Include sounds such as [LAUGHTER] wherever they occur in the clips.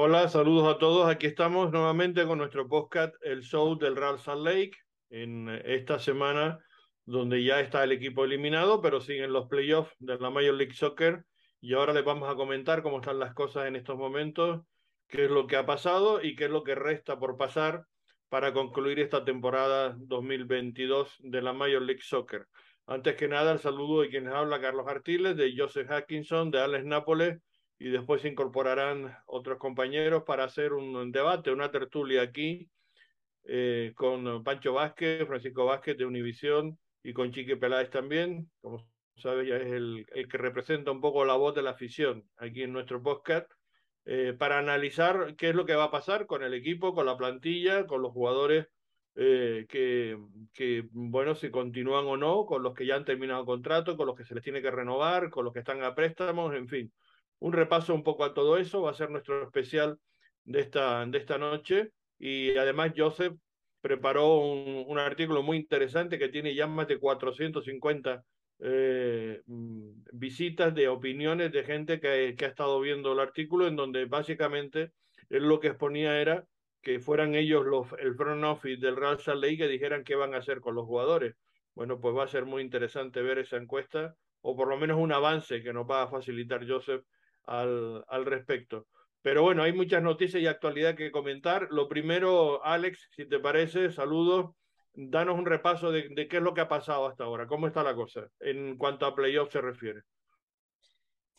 Hola, saludos a todos. Aquí estamos nuevamente con nuestro podcast, el show del Real Salt Lake, en esta semana donde ya está el equipo eliminado, pero siguen los playoffs de la Major League Soccer. Y ahora les vamos a comentar cómo están las cosas en estos momentos, qué es lo que ha pasado y qué es lo que resta por pasar para concluir esta temporada 2022 de la Major League Soccer. Antes que nada, el saludo de quienes habla Carlos Artiles, de Joseph Hackinson, de Alex Nápoles y después se incorporarán otros compañeros para hacer un debate, una tertulia aquí eh, con Pancho Vázquez, Francisco Vázquez de Univisión y con Chique Peláez también. Como sabes, ya es el, el, que representa un poco la voz de la afición aquí en nuestro podcast, eh, para analizar qué es lo que va a pasar con el equipo, con la plantilla, con los jugadores eh, que, que, bueno, si continúan o no, con los que ya han terminado contrato, con los que se les tiene que renovar, con los que están a préstamos, en fin un repaso un poco a todo eso, va a ser nuestro especial de esta, de esta noche. Y además Joseph preparó un, un artículo muy interesante que tiene ya más de 450 eh, mm, visitas de opiniones de gente que, que, ha estado viendo el artículo, en donde básicamente él lo que exponía era que fueran ellos los, el front office del Real Salt Lake que dijeran qué van a hacer con los jugadores. Bueno, pues va a ser muy interesante ver esa encuesta, o por lo menos un avance que nos va a facilitar Joseph al, al respecto. Pero bueno, hay muchas noticias y actualidad que comentar. Lo primero, Alex, si te parece, saludos. Danos un repaso de, de, qué es lo que ha pasado hasta ahora, cómo está la cosa en cuanto a playoffs se refiere.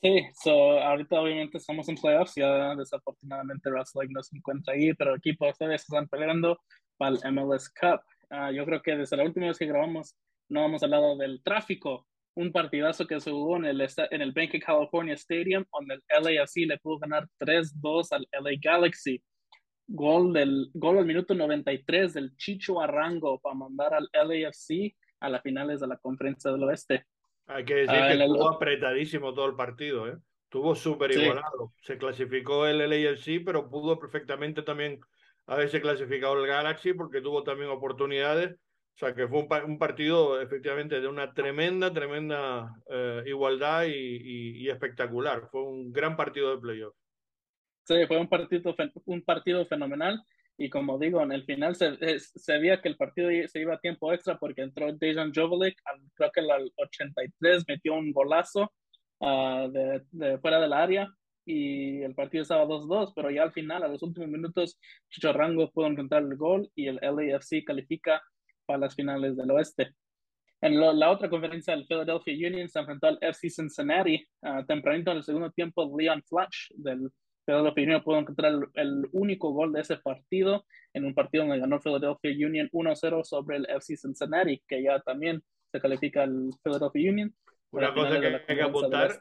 Sí, so, ahorita obviamente estamos en playoffs, ya desafortunadamente Russell no se encuentra ahí, pero aquí por ustedes están peleando para el MLS Cup. Uh, yo creo que desde la última vez que grabamos no hemos hablado del tráfico un partidazo que se jugó en el, en el Bank of California Stadium, donde el LAFC le pudo ganar 3-2 al LA Galaxy. Gol del gol al minuto 93 del Chicho Arango para mandar al LAFC a las finales de la Conferencia del Oeste. Hay que decir uh, que estuvo apretadísimo todo el partido, ¿eh? Estuvo súper igualado. Sí. Se clasificó el LAFC, pero pudo perfectamente también haberse clasificado el Galaxy porque tuvo también oportunidades o sea, que fue un, un partido efectivamente de una tremenda, tremenda eh, igualdad y, y, y, espectacular. Fue un gran partido de playoff. Sí, fue un partido, un partido fenomenal. Y como digo, en el final se, se veía que el partido se iba a tiempo extra porque entró Dejan Jovelik, creo que al 83 metió un golazo uh, de, de, fuera del área y el partido estaba 2-2, pero ya al final, a los últimos minutos, Chicho Rango pudo encontrar el gol y el LAFC califica para las finales del oeste. En lo, la otra conferencia, el Philadelphia Union se enfrentó al FC Cincinnati. Uh, tempranito en el segundo tiempo, Leon Flash del Philadelphia Union pudo encontrar el, el, único gol de ese partido en un partido donde ganó Philadelphia Union 1-0 sobre el FC Cincinnati, que ya también se califica el Philadelphia Union. Una cosa que hay que apuntar,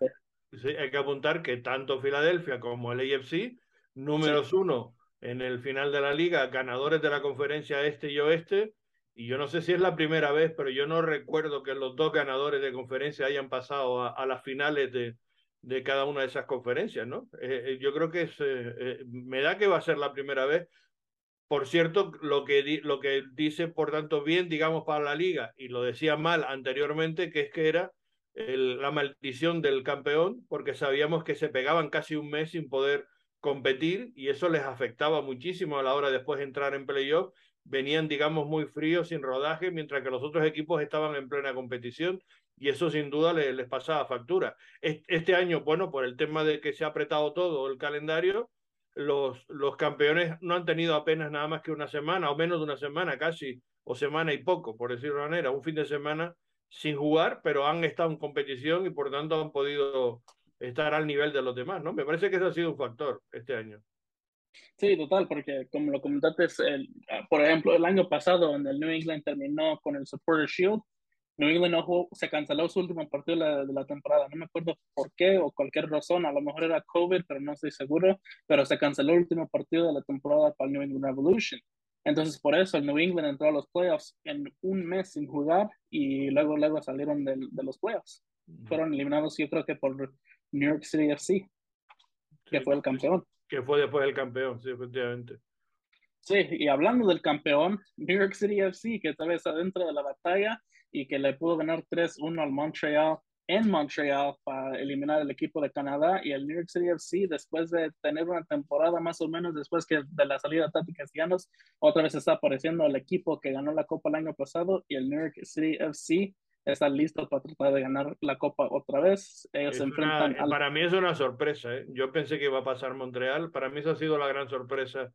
sí, hay que apuntar que tanto Philadelphia como el AFC, números sí. uno en el final de la liga, ganadores de la conferencia este y oeste, y yo no sé si es la primera vez, pero yo no recuerdo que los dos ganadores de conferencia hayan pasado a, las finales de, de, cada una de esas conferencias, ¿no? Eh, eh yo creo que eh, me da que va a ser la primera vez. Por cierto, lo que, lo que dice, por tanto, bien, digamos, para la liga, y lo decía mal anteriormente, que es que era la maldición del campeón, porque sabíamos que se pegaban casi un mes sin poder competir y eso les afectaba muchísimo a la hora de después entrar en playoff venían, digamos, muy fríos, sin rodaje, mientras que los otros equipos estaban en plena competición y eso sin duda les, les pasaba factura. Este año, bueno, por el tema de que se ha apretado todo el calendario, los, los campeones no han tenido apenas nada más que una semana, o menos de una semana casi, o semana y poco, por decirlo de manera, un fin de semana sin jugar, pero han estado en competición y por tanto han podido estar al nivel de los demás, ¿no? Me parece que eso ha sido un factor este año. Sí, total, porque como lo comentaste, el, por ejemplo, el año pasado, en el New England terminó con el Supporter Shield, New England no jugó, se canceló su último partido de la, de la, temporada. No me acuerdo por qué o cualquier razón, a lo mejor era COVID, pero no estoy seguro, pero se canceló el último partido de la temporada para el New England Revolution. Entonces, por eso el New England entró a los playoffs en un mes sin jugar y luego, luego salieron de, de los playoffs. Fueron eliminados, yo creo que por New York City FC, que fue el campeón que fue después el campeón, sí, efectivamente. Sí, y hablando del campeón, New York City FC, que tal vez adentro de la batalla y que le pudo ganar 3-1 al Montreal en Montreal para eliminar el equipo de Canadá y el New York City FC después de tener una temporada más o menos después que de la salida de Tati Castellanos, otra vez está apareciendo el equipo que ganó la Copa el año pasado y el New York City FC está listo para tratar de ganar la Copa otra vez. Ellos se enfrentan Para mí es una sorpresa. ¿eh? Yo pensé que iba a pasar Montreal. Para mí esa ha sido la gran sorpresa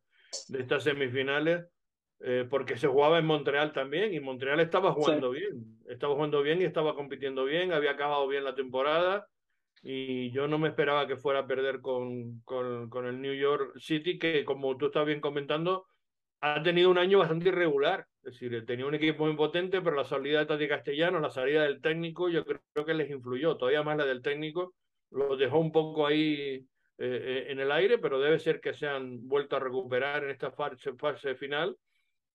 de estas semifinales. Eh, porque se jugaba en Montreal también y Montreal estaba jugando bien, estaba jugando bien y estaba compitiendo bien, había acabado bien la temporada y yo no me esperaba que fuera a perder con, con, con el New York City, que como tú estás bien comentando, ha tenido un año bastante irregular. Es decir, tenía un equipo muy potente, pero la salida de Tati Castellano, la salida del técnico, yo creo que les influyó, todavía más la del técnico, lo dejó un poco ahí eh, eh, en el aire, pero debe ser que se han vuelto a recuperar en esta fase, fase final.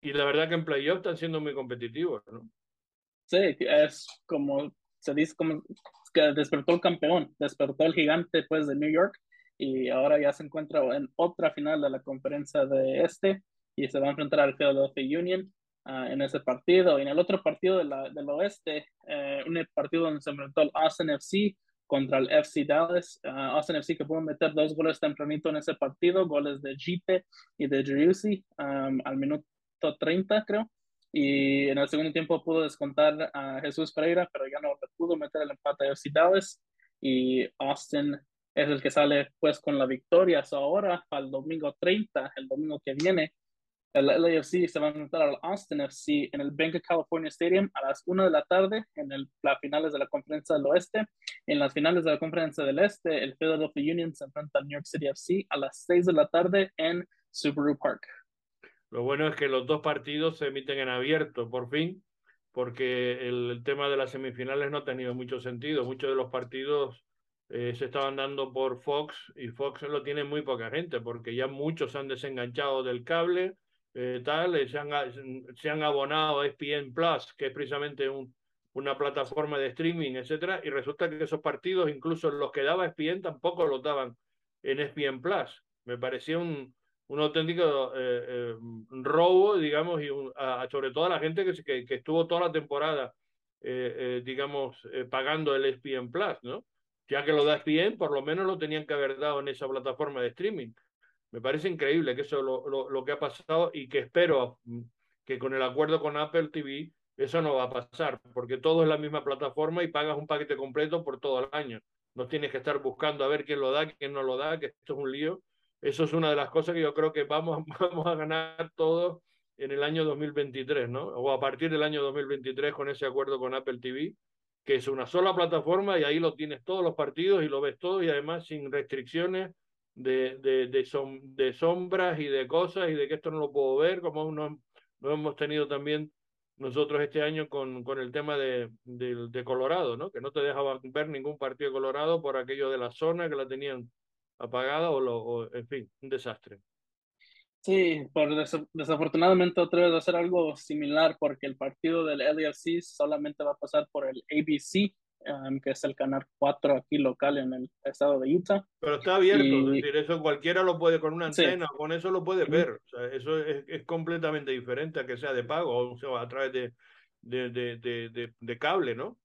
Y la verdad que en playoff están siendo muy competitivos, ¿no? Sí, es como se dice, como que despertó el campeón, despertó el gigante pues de New York y ahora ya se encuentra en otra final de la conferencia de este y se va a enfrentar al Philadelphia Union uh, en ese partido. Y en el otro partido de la, del oeste, uh, un partido donde se enfrentó el Austin FC contra el FC Dallas. Uh, Austin FC que pudo meter dos goles tempranito en ese partido, goles de Gite y de Driussi um, al minuto 30, creo. Y en el segundo tiempo pudo descontar a Jesús Pereira, pero ya no pudo meter el empate a FC Dallas. Y Austin es el que sale pues con la victoria. So, ahora, el domingo 30, el domingo que viene, el LAFC se va a enfrentar al Austin FC en el Bank California Stadium a las 1 de la tarde en el, las finales de la Conferencia del Oeste. En las finales de la Conferencia del Este, el Philadelphia Union se enfrenta al New York City FC a las 6 de la tarde en Subaru Park. Lo bueno es que los dos partidos se emiten en abierto, por fin, porque el, el tema de las semifinales no ha tenido mucho sentido. Muchos de los partidos eh, se estaban dando por Fox y Fox lo tiene muy poca gente, porque ya muchos han desenganchado del cable eh, tal, eh, se, han, se han abonado a ESPN Plus, que es precisamente un, una plataforma de streaming, etcétera, y resulta que esos partidos, incluso los que daba ESPN, tampoco los daban en ESPN Plus. Me parecía un, un auténtico eh, robo, digamos, y sobre todo a la gente que, que, que estuvo toda la temporada, digamos, pagando el ESPN Plus, ¿no? Ya que lo da ESPN, por lo menos lo tenían que haber dado en esa plataforma de streaming. Me parece increíble que eso lo, lo, lo que ha pasado y que espero que con el acuerdo con Apple TV eso no va a pasar, porque todo es la misma plataforma y pagas un paquete completo por todo el año. No tienes que estar buscando a ver quién lo da, quién no lo da, que esto es un lío. Eso es una de las cosas que yo creo que vamos, [LAUGHS] vamos a ganar todos en el año 2023, ¿no? O a partir del año 2023 con ese acuerdo con Apple TV, que es una sola plataforma y ahí lo tienes todos los partidos y lo ves todo y además sin restricciones de, de, de, de, sombras y de cosas y de que esto no lo puedo ver, como no, no hemos tenido también nosotros este año con, con el tema de, de, Colorado, ¿no? que no te dejaban ver ningún partido de Colorado por aquello de la zona que la tenían apagada o, lo, en fin, un desastre. Sí, por desafortunadamente otra vez va a ser algo similar porque el partido del LFC solamente va a pasar por el ABC Um, que es el canal 4 aquí local en el estado de Utah. Pero está abierto, es decir, eso cualquiera lo puede con una antena, con eso lo puede ver. O sea, eso es, es, completamente diferente a que sea de pago o sea, a través de, de, de, de, de cable, ¿no?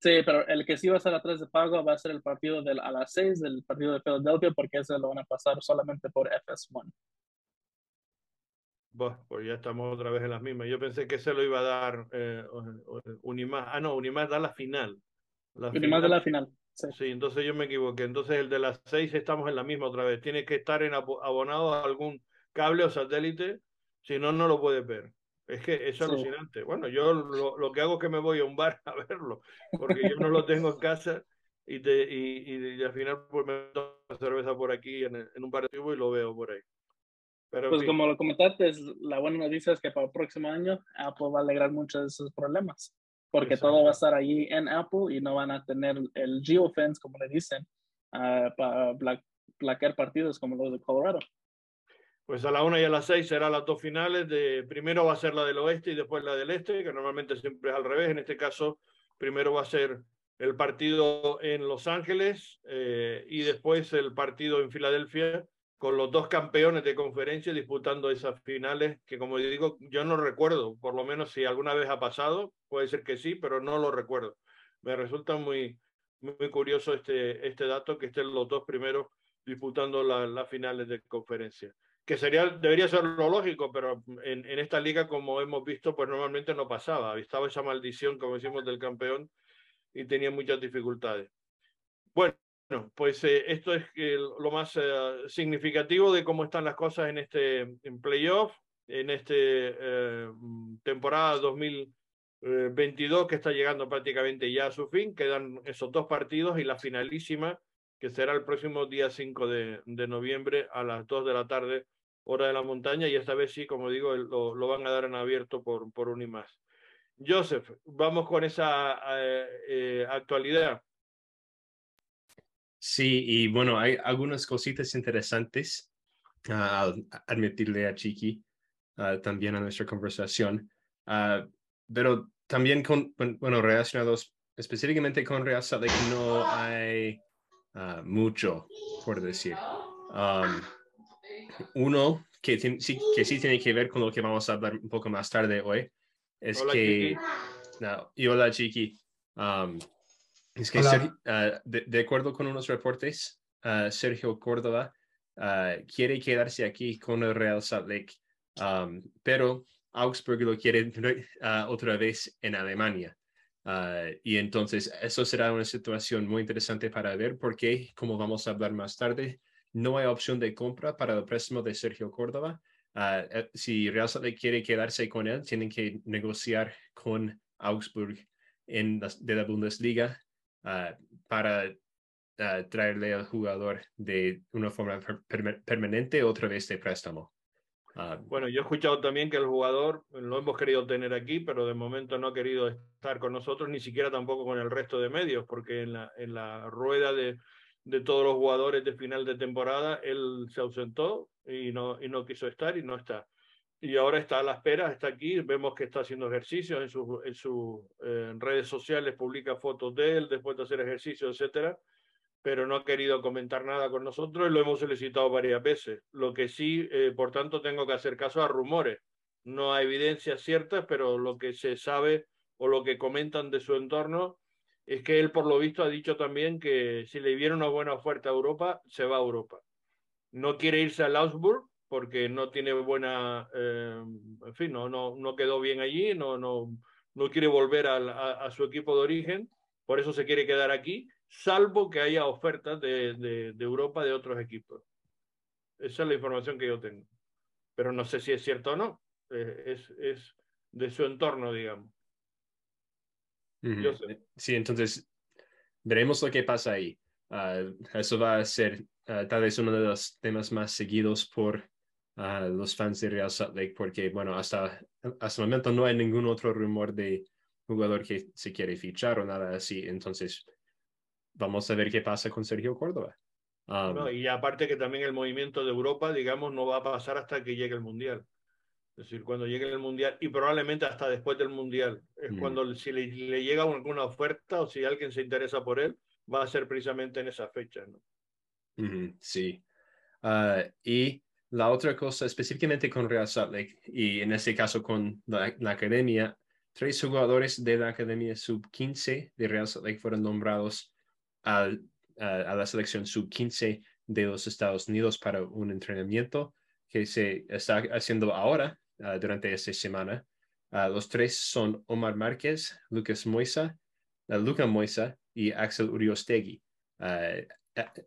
Sí, pero el que sí va a ser a través de pago va a ser el partido del, a las 6 del partido de Philadelphia porque ese lo van a pasar solamente por FS1. Bueno, pues ya estamos otra vez en las mismas. Yo pensé que se lo iba a dar eh, Unimás. Ah, no, Unimás da la final. La final. de la final. Sí. entonces yo me equivoqué. Entonces el de las seis estamos en la misma otra vez. Tiene que estar en abonado a algún cable o satélite, si no, no lo puedes ver. Es que es alucinante. Bueno, yo lo, lo, que hago es que me voy a un bar [LAUGHS] a verlo, porque yo no lo tengo en casa y, te, y, y, al final pues me tomo cerveza por aquí en, en un bar de y lo veo por ahí. Pero, pues como lo comentaste, la buena noticia es que para el próximo año Apple va a alegrar muchos de esos problemas porque todo va a estar ahí en Apple y no van a tener el geofence, como le dicen, uh, para plaquear partidos como los de Colorado. Pues a la una y a las seis serán las dos finales. De, primero va a ser la del oeste y después la del este, que normalmente siempre es al revés. En este caso, primero va a ser el partido en Los Ángeles eh, y después el partido en Filadelfia con los dos campeones de conferencia disputando esas finales que como digo yo no recuerdo por lo menos si alguna vez ha pasado puede ser que sí pero no lo recuerdo me resulta muy muy curioso este, este dato, que estén los dos primeros disputando las finales de conferencia. Que sería, debería ser lo lógico, pero en, en, esta liga, como hemos visto, pues normalmente no pasaba. Estaba esa maldición, como decimos, del campeón y tenía muchas dificultades. Bueno, pues eh, esto es lo más eh, significativo de cómo están las cosas en este playoff, en este eh, temporada 2022 que está llegando prácticamente ya a su fin. Quedan esos dos partidos y la finalísima que será el próximo día 5 de, noviembre a las 2 de la tarde, hora de la montaña, y esta vez sí, como digo, lo, lo van a dar en abierto por, por un y más. Joseph, vamos con esa eh, eh, actualidad. Sí, y bueno, hay algunas cositas interesantes uh, admitirle a Chiqui uh, también a nuestra conversación, uh, pero también con, bueno, relacionados específicamente con Real Salt Lake no hay Ah, mucho, por decir. Um, uno que, sí, que sí tiene que ver con lo que vamos a hablar un poco más tarde hoy es que... No, y hola, Chiqui. Um, es que ah, de, acuerdo con unos reportes, uh, Sergio Córdoba quiere quedarse aquí con el Real Salt Lake, um, pero Augsburg lo quiere [LAUGHS] otra vez en Alemania. Ah, y entonces eso será una situación muy interesante para ver porque, como vamos a hablar más tarde, no hay opción de compra para el préstamo de Sergio Córdoba. Uh, si Real Salt quiere quedarse con él, tienen que negociar con Augsburg en de la Bundesliga uh, para traerle al jugador de una forma permanente otra vez de préstamo. Ah, bueno, yo he escuchado también que el jugador lo hemos querido tener aquí, pero de momento no ha querido estar con nosotros, ni siquiera tampoco con el resto de medios, porque en la, en la rueda de, de todos los jugadores de final de temporada, él se ausentó y no, y no quiso estar y no está. Y ahora está a la espera, está aquí, vemos que está haciendo ejercicios en sus en sus eh, redes sociales, publica fotos de él después de hacer ejercicio, etcétera pero no ha querido comentar nada con nosotros y lo hemos solicitado varias veces. Lo que sí, eh, por tanto, tengo que hacer caso a rumores. No hay evidencias ciertas, pero lo que se sabe o lo que comentan de su entorno es que él, por lo visto, ha dicho también que si le viene una buena oferta a Europa, se va a Europa. No quiere irse al Augsburg porque no tiene buena, eh, en fin, no, no, no quedó bien allí, no, no, no quiere volver a su equipo de origen, por eso se quiere quedar aquí salvo que haya ofertas de, de, de, Europa de otros equipos. Esa es la información que yo tengo. Pero no sé si es cierto o no. Eh, es, es de su entorno, digamos. Sí, entonces veremos lo que pasa ahí. Uh, eso va a ser uh, tal vez uno de los temas más seguidos por uh, los fans de Real Salt Lake, porque, bueno, hasta, hasta el momento no hay ningún otro rumor de jugador que se quiere fichar o nada así. Entonces, vamos a ver qué pasa con Sergio Córdoba. Um, y aparte que también el movimiento de Europa, digamos, no va a pasar hasta que llegue el Mundial. Es decir, cuando llegue el Mundial y probablemente hasta después del Mundial. Es mm. cuando si le, llega alguna oferta o si alguien se interesa por él, va a ser precisamente en esa fecha. ¿no? sí. Uh, y la otra cosa, específicamente con Real Salt Lake y en este caso con la, academia, tres jugadores de la academia sub-15 de Real Salt Lake fueron nombrados a, la selección sub-15 de los Estados Unidos para un entrenamiento que se está haciendo ahora uh, durante esta semana. Uh, los tres son Omar Márquez, Lucas Moisa, uh, Luca Moisa y Axel Uriostegui.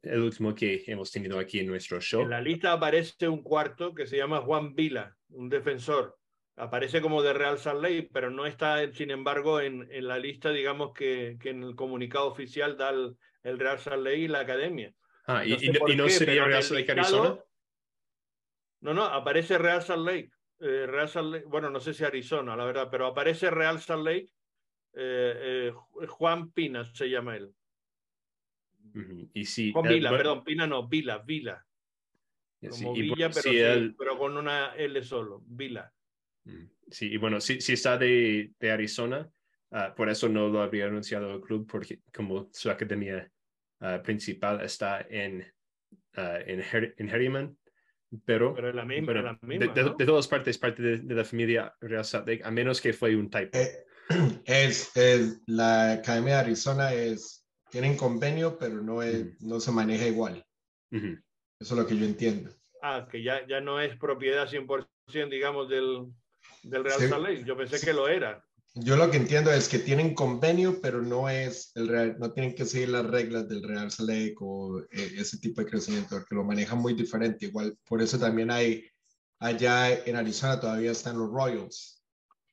El último que hemos tenido aquí en nuestro show. En la lista aparece un cuarto que se llama Juan Vila, un defensor. Aparece como de Real Salt Lake, pero no está, sin embargo, en, en la lista, digamos, que, que, en el comunicado oficial da el, el Real Salt Lake y la academia. Ah, ¿y no, y no sería Real Salt Lake Arizona? No, no, aparece Real Salt Lake. Eh, Real Salt Lake, bueno, no sé si Arizona, la verdad, pero aparece Real Salt Lake. Eh, eh, Juan Pina se llama él. Y sí, con Vila, perdón, Pina no, Vila, Vila. Como Villa, pero, pero, con una L solo, Vila. Sí, y bueno, si, si está de, de Arizona, Ah, por eso no lo habría anunciado el club, porque como su academia uh, principal está en, uh, en, Her en Herriman, pero, pero la misma, la misma, de, ¿no? de, todas partes, parte de, de, la familia Real Salt Lake, a menos que fue un typo. Eh, [CLEARS THROAT] es, es, la Academia de Arizona es tienen convenio, pero no, es, no se maneja igual. Eso es lo que yo entiendo. Ah, que ya, ya no es propiedad 100%, digamos, del, del Real Sí. Salt Lake. Yo pensé que lo era. Yo lo que entiendo es que tienen convenio, pero no es el Real- no tienen que seguir las reglas del Real Salt Lake o eh, ese tipo de crecimiento, porque lo manejan muy diferente. Igual, por eso también hay, allá en Arizona todavía están los Royals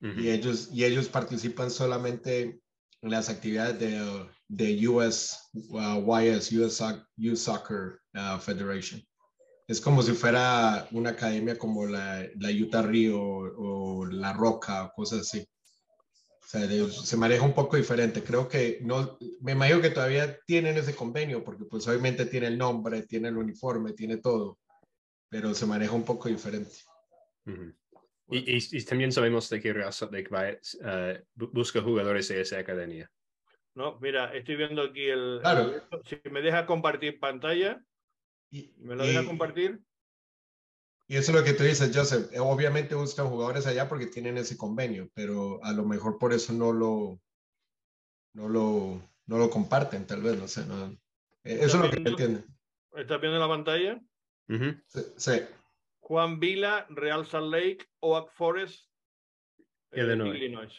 Ujú. y ellos, y ellos participan solamente en las actividades de, uh, de US, uh, YS, US, US Soccer uh, Federation. Es como si fuera una academia como la, la Utah Rio o, La Roca o cosas así. O sea, de- se maneja un poco diferente. Creo que no, me imagino que todavía tienen ese convenio porque pues obviamente tiene el nombre, tiene el uniforme, tiene todo, pero se maneja un poco diferente. Y, y- y también sabemos de que Real Salt Lake va, bu- busca jugadores de esa academia. No, mira, estoy viendo aquí el. Claro. el- si me deja compartir pantalla, Y, ¿me lo deja y- compartir? y eso es lo que tú dices, Joseph. Eh, Obviamente buscan jugadores allá porque tienen ese convenio, pero a lo mejor por eso no lo, no lo, no lo comparten, tal vez, no sé. no- eh, Eso es lo que viendo? entiendo. ¿Estás viendo la pantalla? Ujú. Sí, sí. Juan Vila, Real Salt Lake, Oak Forest, eh, Illinois. Illinois.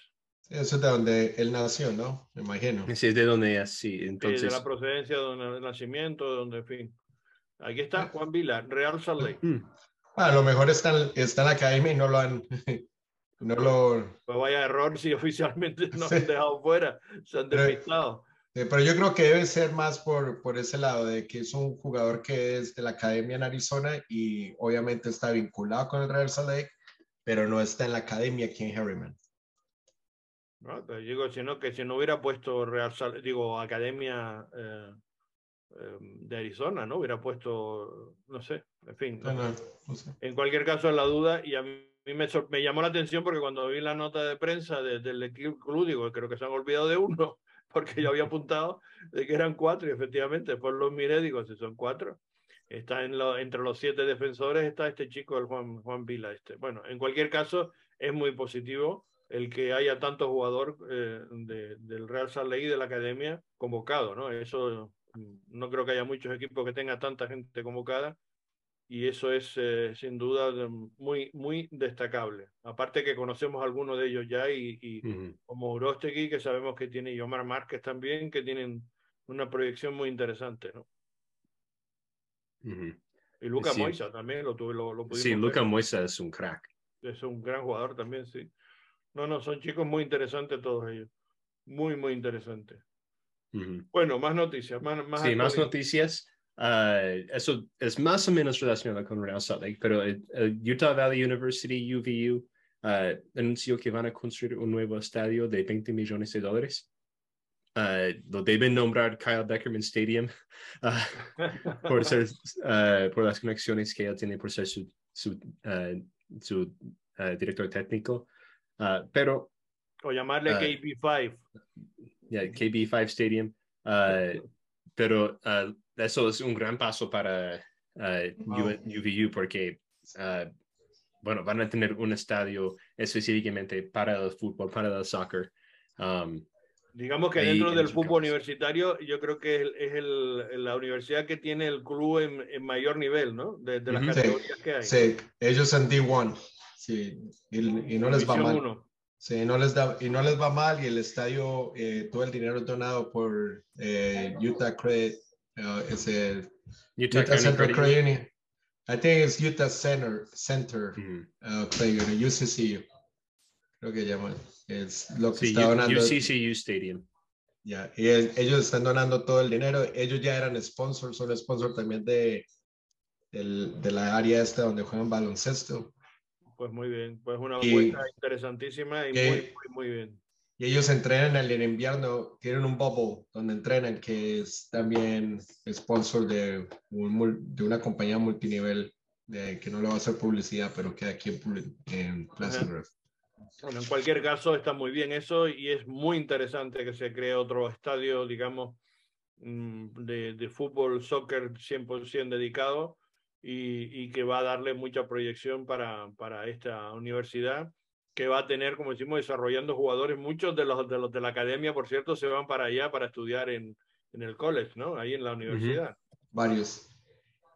Eso es de donde él nació, ¿no? Me imagino. Sí, es de donde es, sí. Sí, Entonces, de la procedencia, donde el nacimiento, donde, en fin. Aquí está Juan Vila, Real Salt Lake. Mm. A lo mejor está, en- está en la academia y no lo han, [LAUGHS] no lo, Pues vaya error si oficialmente nos Sí. han dejado fuera, se han Pero- despistado. Eh, pero yo creo que debe ser más por, por ese lado, de que es un jugador que es de la academia en Arizona y obviamente está vinculado con el Real Salt Lake, pero no está en la academia aquí en Harriman. ¿no? Digo, si no, que si no hubiera puesto Real Salt, digo, Academia eh, eh, de Arizona, ¿no? Hubiera puesto, no sé, en fin. no No, sé. no, sé. En cualquier caso, es la duda y a mí me, me llamó la atención porque cuando vi la nota de prensa de- del equipo club, digo, creo que se han olvidado de uno, porque yo había apuntado de que eran cuatro y efectivamente después los miré, digo, si son cuatro. Está en lo, entre los siete defensores, está este chico, el Juan, Juan Vila. Este. Bueno, en cualquier caso, es muy positivo el que haya tanto jugador eh, de- del Real Salt Lake y de la academia convocado, ¿no? Eso mm, no creo que haya muchos equipos que tenga tanta gente convocada y eso es eh, sin duda muy, muy destacable. Aparte que conocemos algunos de ellos ya y, como Urostegui, que sabemos que tiene, y Omar Márquez también, que tienen una proyección muy interesante, ¿no? Y Luca Sí. Moisa también lo tuve, lo, lo Sí, ver. Luca Moisa es un crack. Es un gran jugador también, sí. No, no, son chicos muy interesantes todos ellos. Muy, muy interesantes. Bueno, más noticias, más, más Sí, más noticias. Eso es más o menos relacionado con Real Salt Lake, pero el, el Utah Valley University, UVU, ah, anunció que van a construir un nuevo estadio de 20 millones de dólares. Ah, lo deben nombrar Kyle Beckerman Stadium ah, [LAUGHS] por, ser, ah, por las conexiones que él tiene por ser su, su, su, director técnico. Pero O llamarle Ah. KP5. yeah, KB5 Stadium. uh, pero uh, eso es un gran paso para uh, Wow. UVU porque, uh, bueno, van a tener un estadio específicamente para el fútbol, para el soccer. Um, Digamos que dentro en del fútbol campus. universitario, yo creo que es, el- es el- la universidad que tiene el club en, en mayor nivel, ¿no? De, de las Ujú. Sí, categorías que hay. Sí, ellos en D1. Sí, y, y no les va mal. uno. Sí, no les da, y no les va mal y el estadio, eh, todo el dinero es donado por eh, Utah Credit, uh, es el Utah, Utah County Central Credit Credit Union. I think it's Utah Center, Center Union. uh, Credit Union, UCCU. Creo que llaman. Es lo que Sí, está U- donando. UCCU Stadium. Ya, y el- ellos están donando todo el dinero. Ellos ya eran sponsors, son sponsors también de, del- de la área esta donde juegan baloncesto. Pues muy bien, pues una apuesta interesantísima y que- muy, muy, muy bien. Y ellos entrenan en el invierno, tienen un bubble donde entrenan, que es también sponsor de, un de una compañía multinivel, de, que no le va a hacer publicidad, pero que aquí en, en Pleasant Ajá. Grove. Bueno, en cualquier caso está muy bien eso y es muy interesante que se cree otro estadio, digamos, mm, de, de fútbol, soccer 100% dedicado y, y que va a darle mucha proyección para, para esta universidad que va a tener, como decimos, desarrollando jugadores. Muchos de los de, los de la academia, por cierto, se van para allá para estudiar en, en el college, ¿no? Ahí en la universidad. Varios.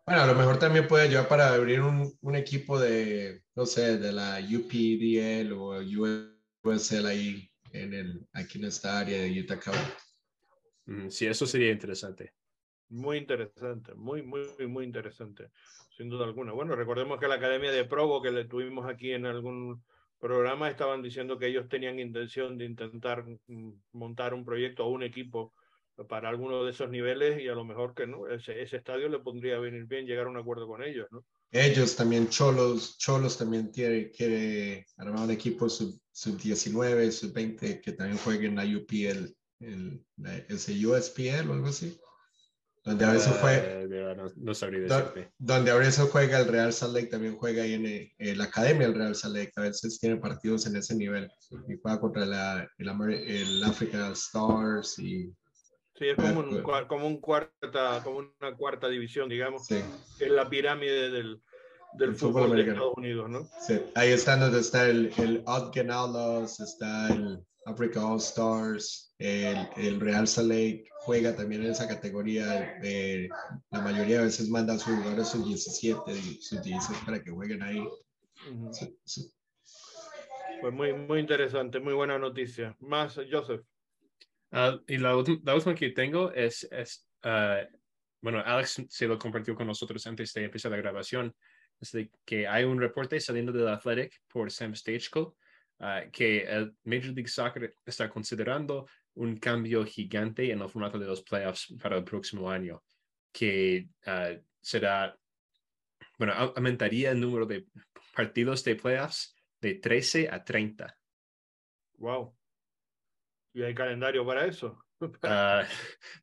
Bueno, a lo mejor también puede ayudar para abrir un, un equipo de, no sé, de la UPDL o USL ahí en el, aquí en esta área de Utah Mm, Sí, eso sería interesante. Muy interesante, muy, muy, muy interesante, sin duda alguna. Bueno, recordemos que la Academia de Provo que le tuvimos aquí en algún programa estaban diciendo que ellos tenían intención de intentar mm, montar un proyecto o un equipo para alguno de esos niveles y a lo mejor que ese, estadio le pondría venir bien llegar a un acuerdo con ellos, ¿no? Ellos también, Cholos, Cholos también quiere, quiere armar un equipo sub, sub 19, sub 20 que también juegue en la UPL, el, ese USPL o algo así. Donde a veces juega, de verdad, no, no sabría Do- decirte. donde a veces juega el Real Salt Lake, también juega ahí en, eh, en la academia del Real Salt Lake, a veces tiene partidos en ese nivel y juega contra la, el, el Africa Stars y Sí, es como un, cua- como un cuarta, como una cuarta división, digamos, sí, que es la pirámide del, del El fútbol fútbol, de americano. Estados Unidos, ¿no? sí. ahí están donde está el, el Ogden Outlaws, está el Africa All Stars, el, el Real Salt Lake juega también en esa categoría, eh, la mayoría de veces manda a sus jugadores sus 17 y sus 16 para que jueguen ahí. Sí, sí. Pues muy, muy interesante, muy buena noticia. Más, Joseph. Ah, y la, la última que tengo es, es ah, bueno, Alex se lo compartió con nosotros antes de empezar la grabación, es de que hay un reporte saliendo del Athletic por Sam Stageko, ah, que el Major League Soccer está considerando un cambio gigante en el formato de los playoffs para el próximo año, que ah, será, bueno, au- aumentaría el número de partidos de playoffs de 13 a 30. Wow. ¿Y hay calendario para eso? [LAUGHS] Ah,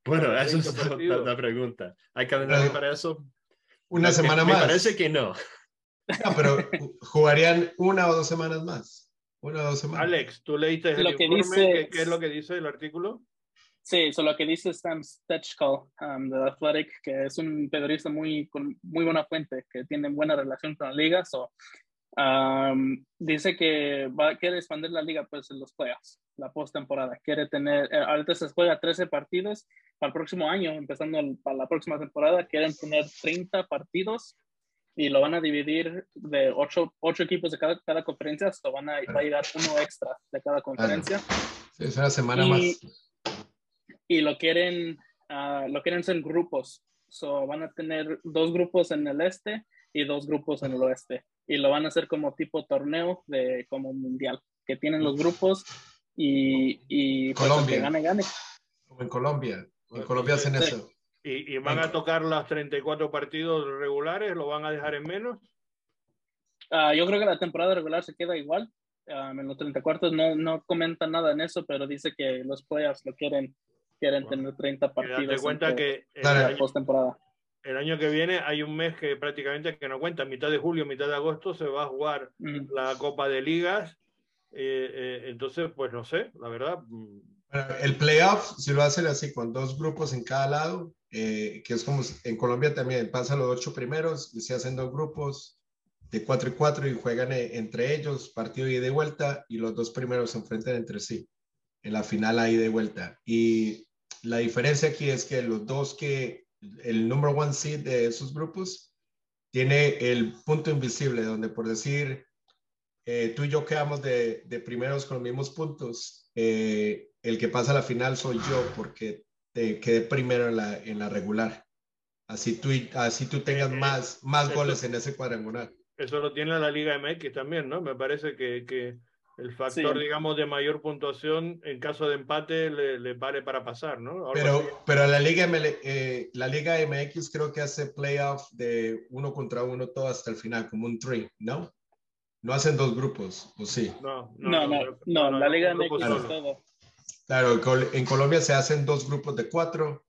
bueno, esa es 30 la- la, pregunta. ¿Hay calendario para eso? Una Me- semana me más. parece que no. No, pero [LAUGHS] jugarían una o dos semanas más. Una o dos semanas. Alex, ¿tú leíste el Lo que informe? dice- ¿Qué, qué es lo que dice el artículo? Sí, eso lo que dice Sam Stechko um, de Athletic, que es un periodista muy, con muy buena fuente, que tiene buena relación con la liga. So, um, dice que va, quiere expandir la liga pues, en los playoffs, la postemporada. Quiere tener, eh, ahorita se juega 13 partidos. Para el próximo año, empezando el- para la próxima temporada, quieren tener 30 partidos y lo van a dividir de 8, ocho equipos de cada, cada conferencia. So, van a, va a llegar uno extra de cada conferencia Sí, es una semana Y- más. y lo quieren, ah, lo quieren hacer en grupos. So, van a tener dos grupos en el este y dos grupos en el oeste. Y lo van a hacer como tipo torneo de como mundial, que tienen los grupos y, y pues, Colombia. que gane, gane. Como en Colombia. En Colombia hacen Sí. eso. ¿Y, y van a tocar las 34 partidos regulares? ¿Lo van a dejar en menos? Ah, yo creo que la temporada regular se queda igual. Ah, en los 34 no, no comentan nada en eso, pero dice que los playoffs lo quieren, quieren Bueno, tener 30 Y date partidos cuenta que la año, postemporada. el año que viene hay un mes que prácticamente que no cuenta. Mitad de julio, mitad de agosto se va a jugar Mm. la Copa de Ligas. Eh, eh, entonces, pues no sé, la verdad. mm, el playoff, si lo hacen así, con dos grupos en cada lado, eh, que es como en Colombia también, pasan los ocho primeros se hacen dos grupos de cuatro y cuatro y juegan eh, entre ellos, partido ida y de vuelta, y los dos primeros se enfrentan entre sí en la final a ida y vuelta. Y la diferencia aquí es que los dos que, el number one seed de esos grupos, tiene el punto invisible, donde por decir, eh, tú y yo quedamos de, de primeros con los mismos puntos, eh, el que pasa a la final soy yo porque te quedé primero en la, en la regular. Así tú, así tú tengas Eh, eh, más, más eso- goles en ese cuadrangular. Eso lo tiene la Liga MX también, ¿no? Me parece que, que el factor, Sí. digamos, de mayor puntuación en caso de empate le, le vale para pasar, ¿no? Pero, pero la, Liga ML eh, la Liga MX creo que hace playoff de uno contra uno todo hasta el final, como un three, ¿no? No hacen dos grupos, ¿o sí? No, No, no, no, la Liga un grupo MX es todo. Claro, en Col- en Colombia se hacen dos grupos de cuatro.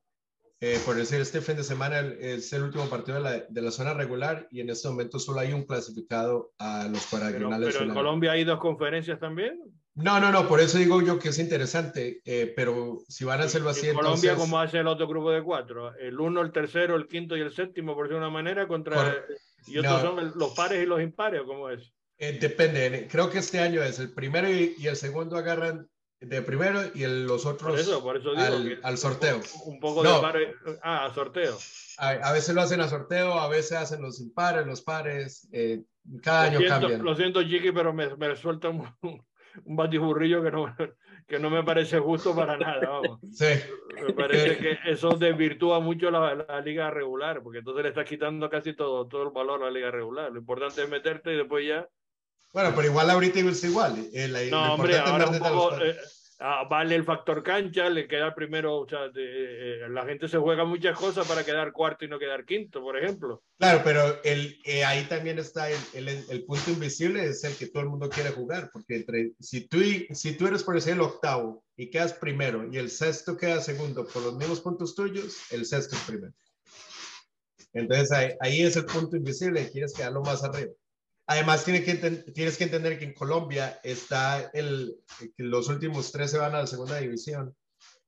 Eh, por decir, este fin de semana es el último partido de la, de la zona regular y en este momento solo hay un clasificado a los Pero, cuadrangulares. pero en finales. Colombia hay dos conferencias también. No, no, no, por eso digo yo que es interesante, eh, pero si van a hacerlo así, en Colombia, entonces... como hace el otro grupo de cuatro, el uno, el tercero, el quinto y el séptimo, por decirlo de una manera, contra. Cor- y otros no. son el- los pares y los impares, ¿o ¿cómo es? Eh, depende, creo que este año es el primero y, y el segundo agarran de primero y el, los otros Por eso, por eso digo al, al sorteo. Un poco No. de pare- Ah, a sorteo. A, a veces lo hacen a sorteo, a veces hacen los impares, los pares. eh, cada año lo, siento, cambian. lo siento, Chiqui, pero me, me suelta un, [LAUGHS] un batiburrillo que no, [LAUGHS] que no me parece justo para nada. Vamos. Sí, Me parece que eso desvirtúa mucho la, la liga regular, porque entonces le estás quitando casi todo, todo el valor a la liga regular. Lo importante es meterte y después ya. Bueno, pero igual ahorita es igual. eh, la- lo No, hombre, ahora un los poco, pares. eh, ah, vale el factor cancha, le queda primero, o sea, de- eh, la gente se juega muchas cosas para quedar cuarto y no quedar quinto, por ejemplo. Claro, pero el, eh, ahí también está el, el- el punto invisible, es el que todo el mundo quiere jugar, porque entre, si, tú, si tú eres por decir el octavo y quedas primero y el sexto queda segundo por los mismos puntos tuyos, el sexto es primero. Entonces ahí, ahí es el punto invisible, quieres quedarlo más arriba. Además, tiene que tienes que entender que en Colombia está el, los últimos tres se van a la segunda división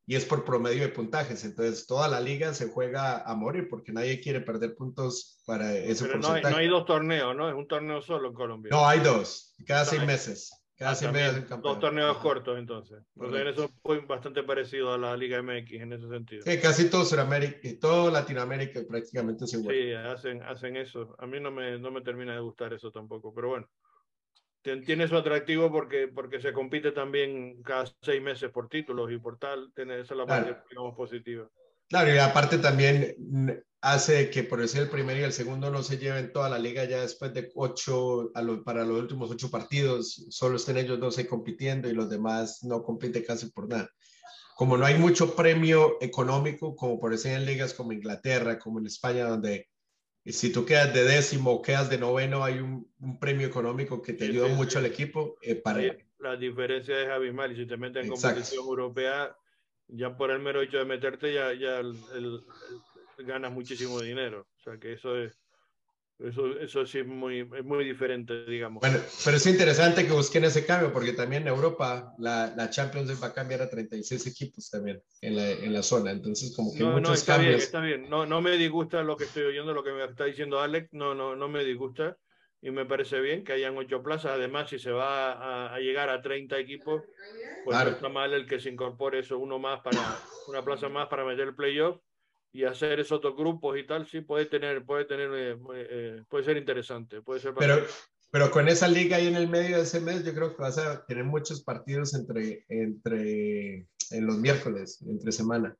y es por promedio de puntajes. Entonces, toda la liga se juega a morir porque nadie quiere perder puntos para ese Pero no hay, porcentaje. no hay dos torneos, ¿no? Es un torneo solo en Colombia. No, hay dos, cada No, seis meses. Cada Ah, un dos torneos Ajá. cortos, entonces. Porque en eso fue bastante parecido a la Liga MX en ese sentido. Sí, casi todo Sudamérica y todo Latinoamérica prácticamente es igual. Sí, hacen, hacen eso. A mí no me, no me termina de gustar eso tampoco, pero bueno. Tien- Tiene su atractivo porque, porque se compite también cada seis meses por títulos y por tal. Tiene, esa es la parte, Claro. digamos, positiva. Claro, y aparte también mm, hace que por decir el primero y el segundo no se lleven toda la liga ya después de ocho, a lo- para los últimos ocho partidos, solo estén ellos dos ahí compitiendo y los demás no compiten casi por nada. Como no hay mucho premio económico, como por decir en ligas como Inglaterra, como en España, donde si tú quedas de décimo o quedas de noveno, hay un, un premio económico que te ayuda mucho al equipo eh, para... La diferencia es abismal y si te metes en Exacto. competición europea, ya por el mero hecho de meterte, ya, ya el- el- el- ganas muchísimo dinero. O sea que eso es, eso, eso sí es muy, es muy diferente, digamos. Bueno, pero es interesante que busquen ese cambio porque también en Europa la, la Champions League va a cambiar a 36 equipos también en la, en la zona. Entonces, como que No, no, muchos está bien, cambios. está bien. No, no me disgusta lo que estoy oyendo, lo que me está diciendo Alex. No, no, no me disgusta y me parece bien que hayan ocho plazas. Además, si se va a, a llegar a 30 equipos, pues Claro. no está mal el que se incorpore eso, uno más para [LAUGHS] una plaza más para meter el playoff y hacer esos otros grupos y tal. Sí, puede tener, puede tener, eh, eh, puede ser interesante, puede ser. Pero, pero con esa liga ahí en el medio de ese mes, yo creo que vas a tener muchos partidos entre, entre en los miércoles, entre semana.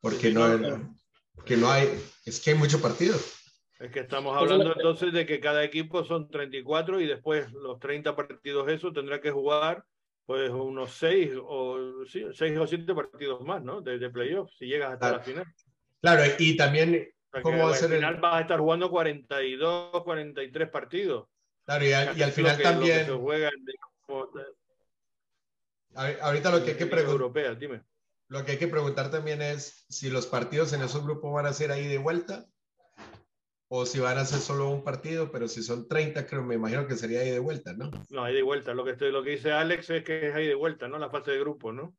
Porque Sí, no, no, que no hay, es que hay mucho partido. Es que estamos Pues hablando lo- entonces de que cada equipo son 34 y después los 30 partidos eso tendrá que jugar pues unos 6 o sí, seis o 7 partidos más, ¿no? De, de playoff, si llegas hasta Claro. la final. Claro, y también, ¿Cómo va a al ser el- final vas a estar jugando 42, 43 partidos. claro, y, al- y al final lo que- lo que también, se juega en, digamos, ahí- ahorita lo que hay que preguntar. europea, dime. Lo que hay que preguntar también es si los partidos en esos grupos van a ser ahí de vuelta o si van a ser solo un partido, pero si son 30, creo, me imagino que sería ahí de vuelta, ¿no? No, hay de vuelta. Lo que, estoy, lo que dice Alex es que es ahí de vuelta, ¿no? La fase de grupo, ¿no?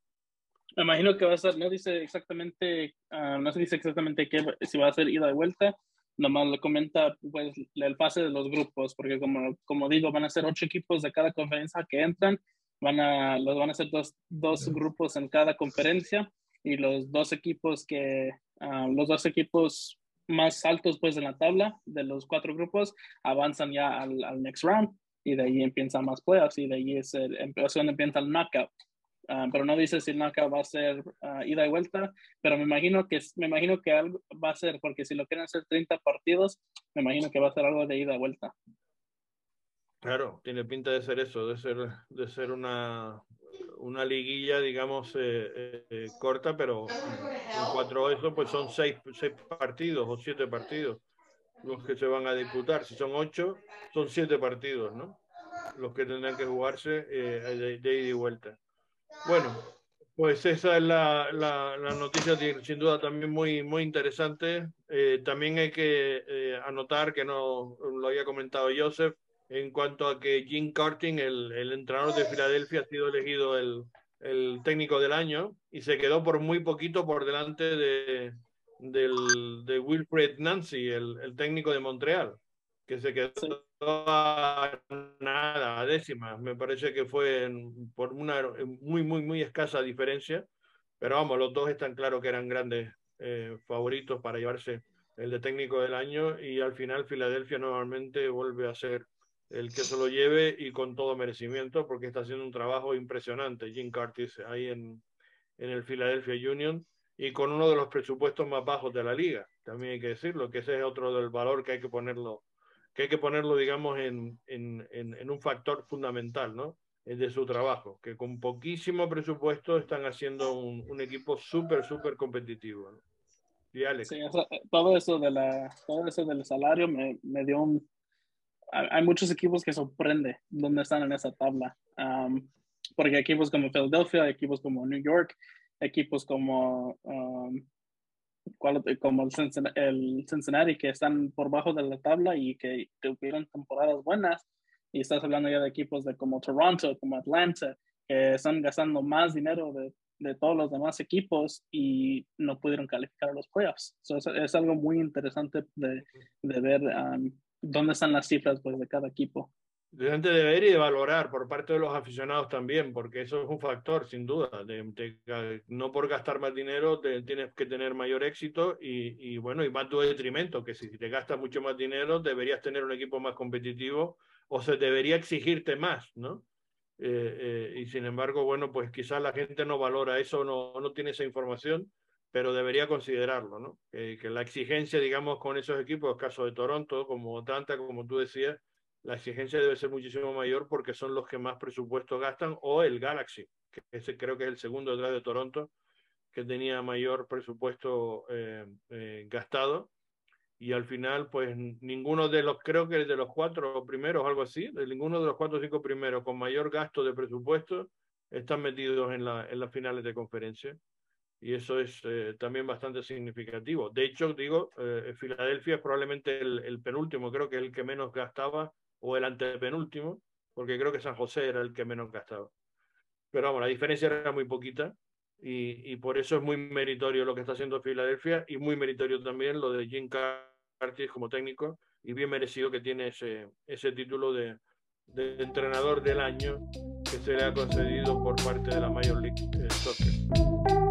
Me imagino que va a ser, no dice exactamente, ah, no se dice exactamente qué, si va a ser ida y vuelta, nomás le comenta pues el pase de los grupos, porque como, como digo, van a ser ocho equipos de cada conferencia que entran, van a, los van a ser dos, dos grupos en cada conferencia y los dos equipos que, ah, los dos equipos más altos pues en la tabla de los cuatro grupos avanzan ya al, al next round y de ahí empiezan más playoffs y de ahí es el, empieza donde empieza el knockout. Ah, pero no dice si el knockout va a ser ah, ida y vuelta, pero me imagino que me imagino que algo va a ser, porque si lo quieren hacer 30 partidos, me imagino que va a ser algo de ida y vuelta. Claro, tiene pinta de ser eso, de ser, de ser una, una liguilla, digamos, eh, eh, eh, corta, pero en cuatro eso, pues son seis, seis partidos o siete partidos los que se van a disputar. Si son ocho, son siete partidos, ¿no? Los que tendrán que jugarse de, ida y vuelta. Bueno, pues esa es la, la, noticia sin duda también muy, muy interesante. También hay que anotar que no lo había comentado Joseph en cuanto a que Jim Carting, el, el entrenador de Filadelfia, ha sido elegido el, el técnico del año y se quedó por muy poquito por delante de, del, de Wilfred Nancy, el, el técnico de Montreal. que se quedó a nada, a décimas. Me parece que fue por una muy, muy, muy escasa diferencia. Pero vamos, los dos están claros que eran grandes eh, favoritos para llevarse el de técnico del año y al final Filadelfia nuevamente vuelve a ser el que se lo lleve y con todo merecimiento porque está haciendo un trabajo impresionante Jim Curtis ahí en, en el Philadelphia Union y con uno de los presupuestos más bajos de la liga, también hay que decirlo, que ese es otro del valor que hay que ponerlo, que hay que ponerlo, digamos, en, en, en, un factor fundamental, ¿no? Es de su trabajo, que con poquísimo presupuesto están haciendo un, equipo súper, súper competitivo. ¿no? Alex. Sí, todo eso de la, todo eso del salario me, me dio un, hay muchos equipos que sorprende dónde están en esa tabla. Um, porque equipos como Philadelphia, equipos como New York, equipos como, um, como el Cincinnati, que están por bajo de la tabla y que tuvieron temporadas buenas. Y estás hablando ya de equipos de como Toronto, como Atlanta, que están gastando más dinero de, de todos los demás equipos y no pudieron calificar a los playoffs. es, algo muy interesante de, de ver um, dónde están las cifras pues, de cada equipo. De de ver y de valorar por parte de los aficionados también, porque eso es un factor, sin duda. De, no por gastar más dinero tienes que tener mayor éxito y, y, bueno, y más tu detrimento, que si te gastas mucho más dinero deberías tener un equipo más competitivo o se debería exigirte más, ¿no? Eh, eh, y sin embargo, bueno, pues quizás la gente no valora eso, no, no tiene esa información pero debería considerarlo, ¿no? que la exigencia, digamos, con esos equipos, caso de Toronto, como Atlanta, como tú decías, la exigencia debe ser muchísimo mayor porque son los que más presupuesto gastan, o el Galaxy, que ese creo que es el segundo detrás de Toronto, que tenía mayor presupuesto eh, eh, gastado. Y al final, pues ninguno de los, creo que de los cuatro primeros, algo así, de ninguno de los cuatro o cinco primeros con mayor gasto de presupuesto están metidos en, la, en las finales de conferencia y eso es eh, también bastante significativo. De hecho, digo, eh, Filadelfia es probablemente el, penúltimo, creo que el que menos gastaba, o el antepenúltimo, porque creo que San José era el que menos gastaba. Pero vamos, la diferencia era muy poquita y, y por eso es muy meritorio lo que está haciendo Filadelfia y muy meritorio también lo de Jim Curtis como técnico y bien merecido que tiene ese, ese título de, de entrenador del año que se le ha concedido por parte de la Major League eh, Soccer.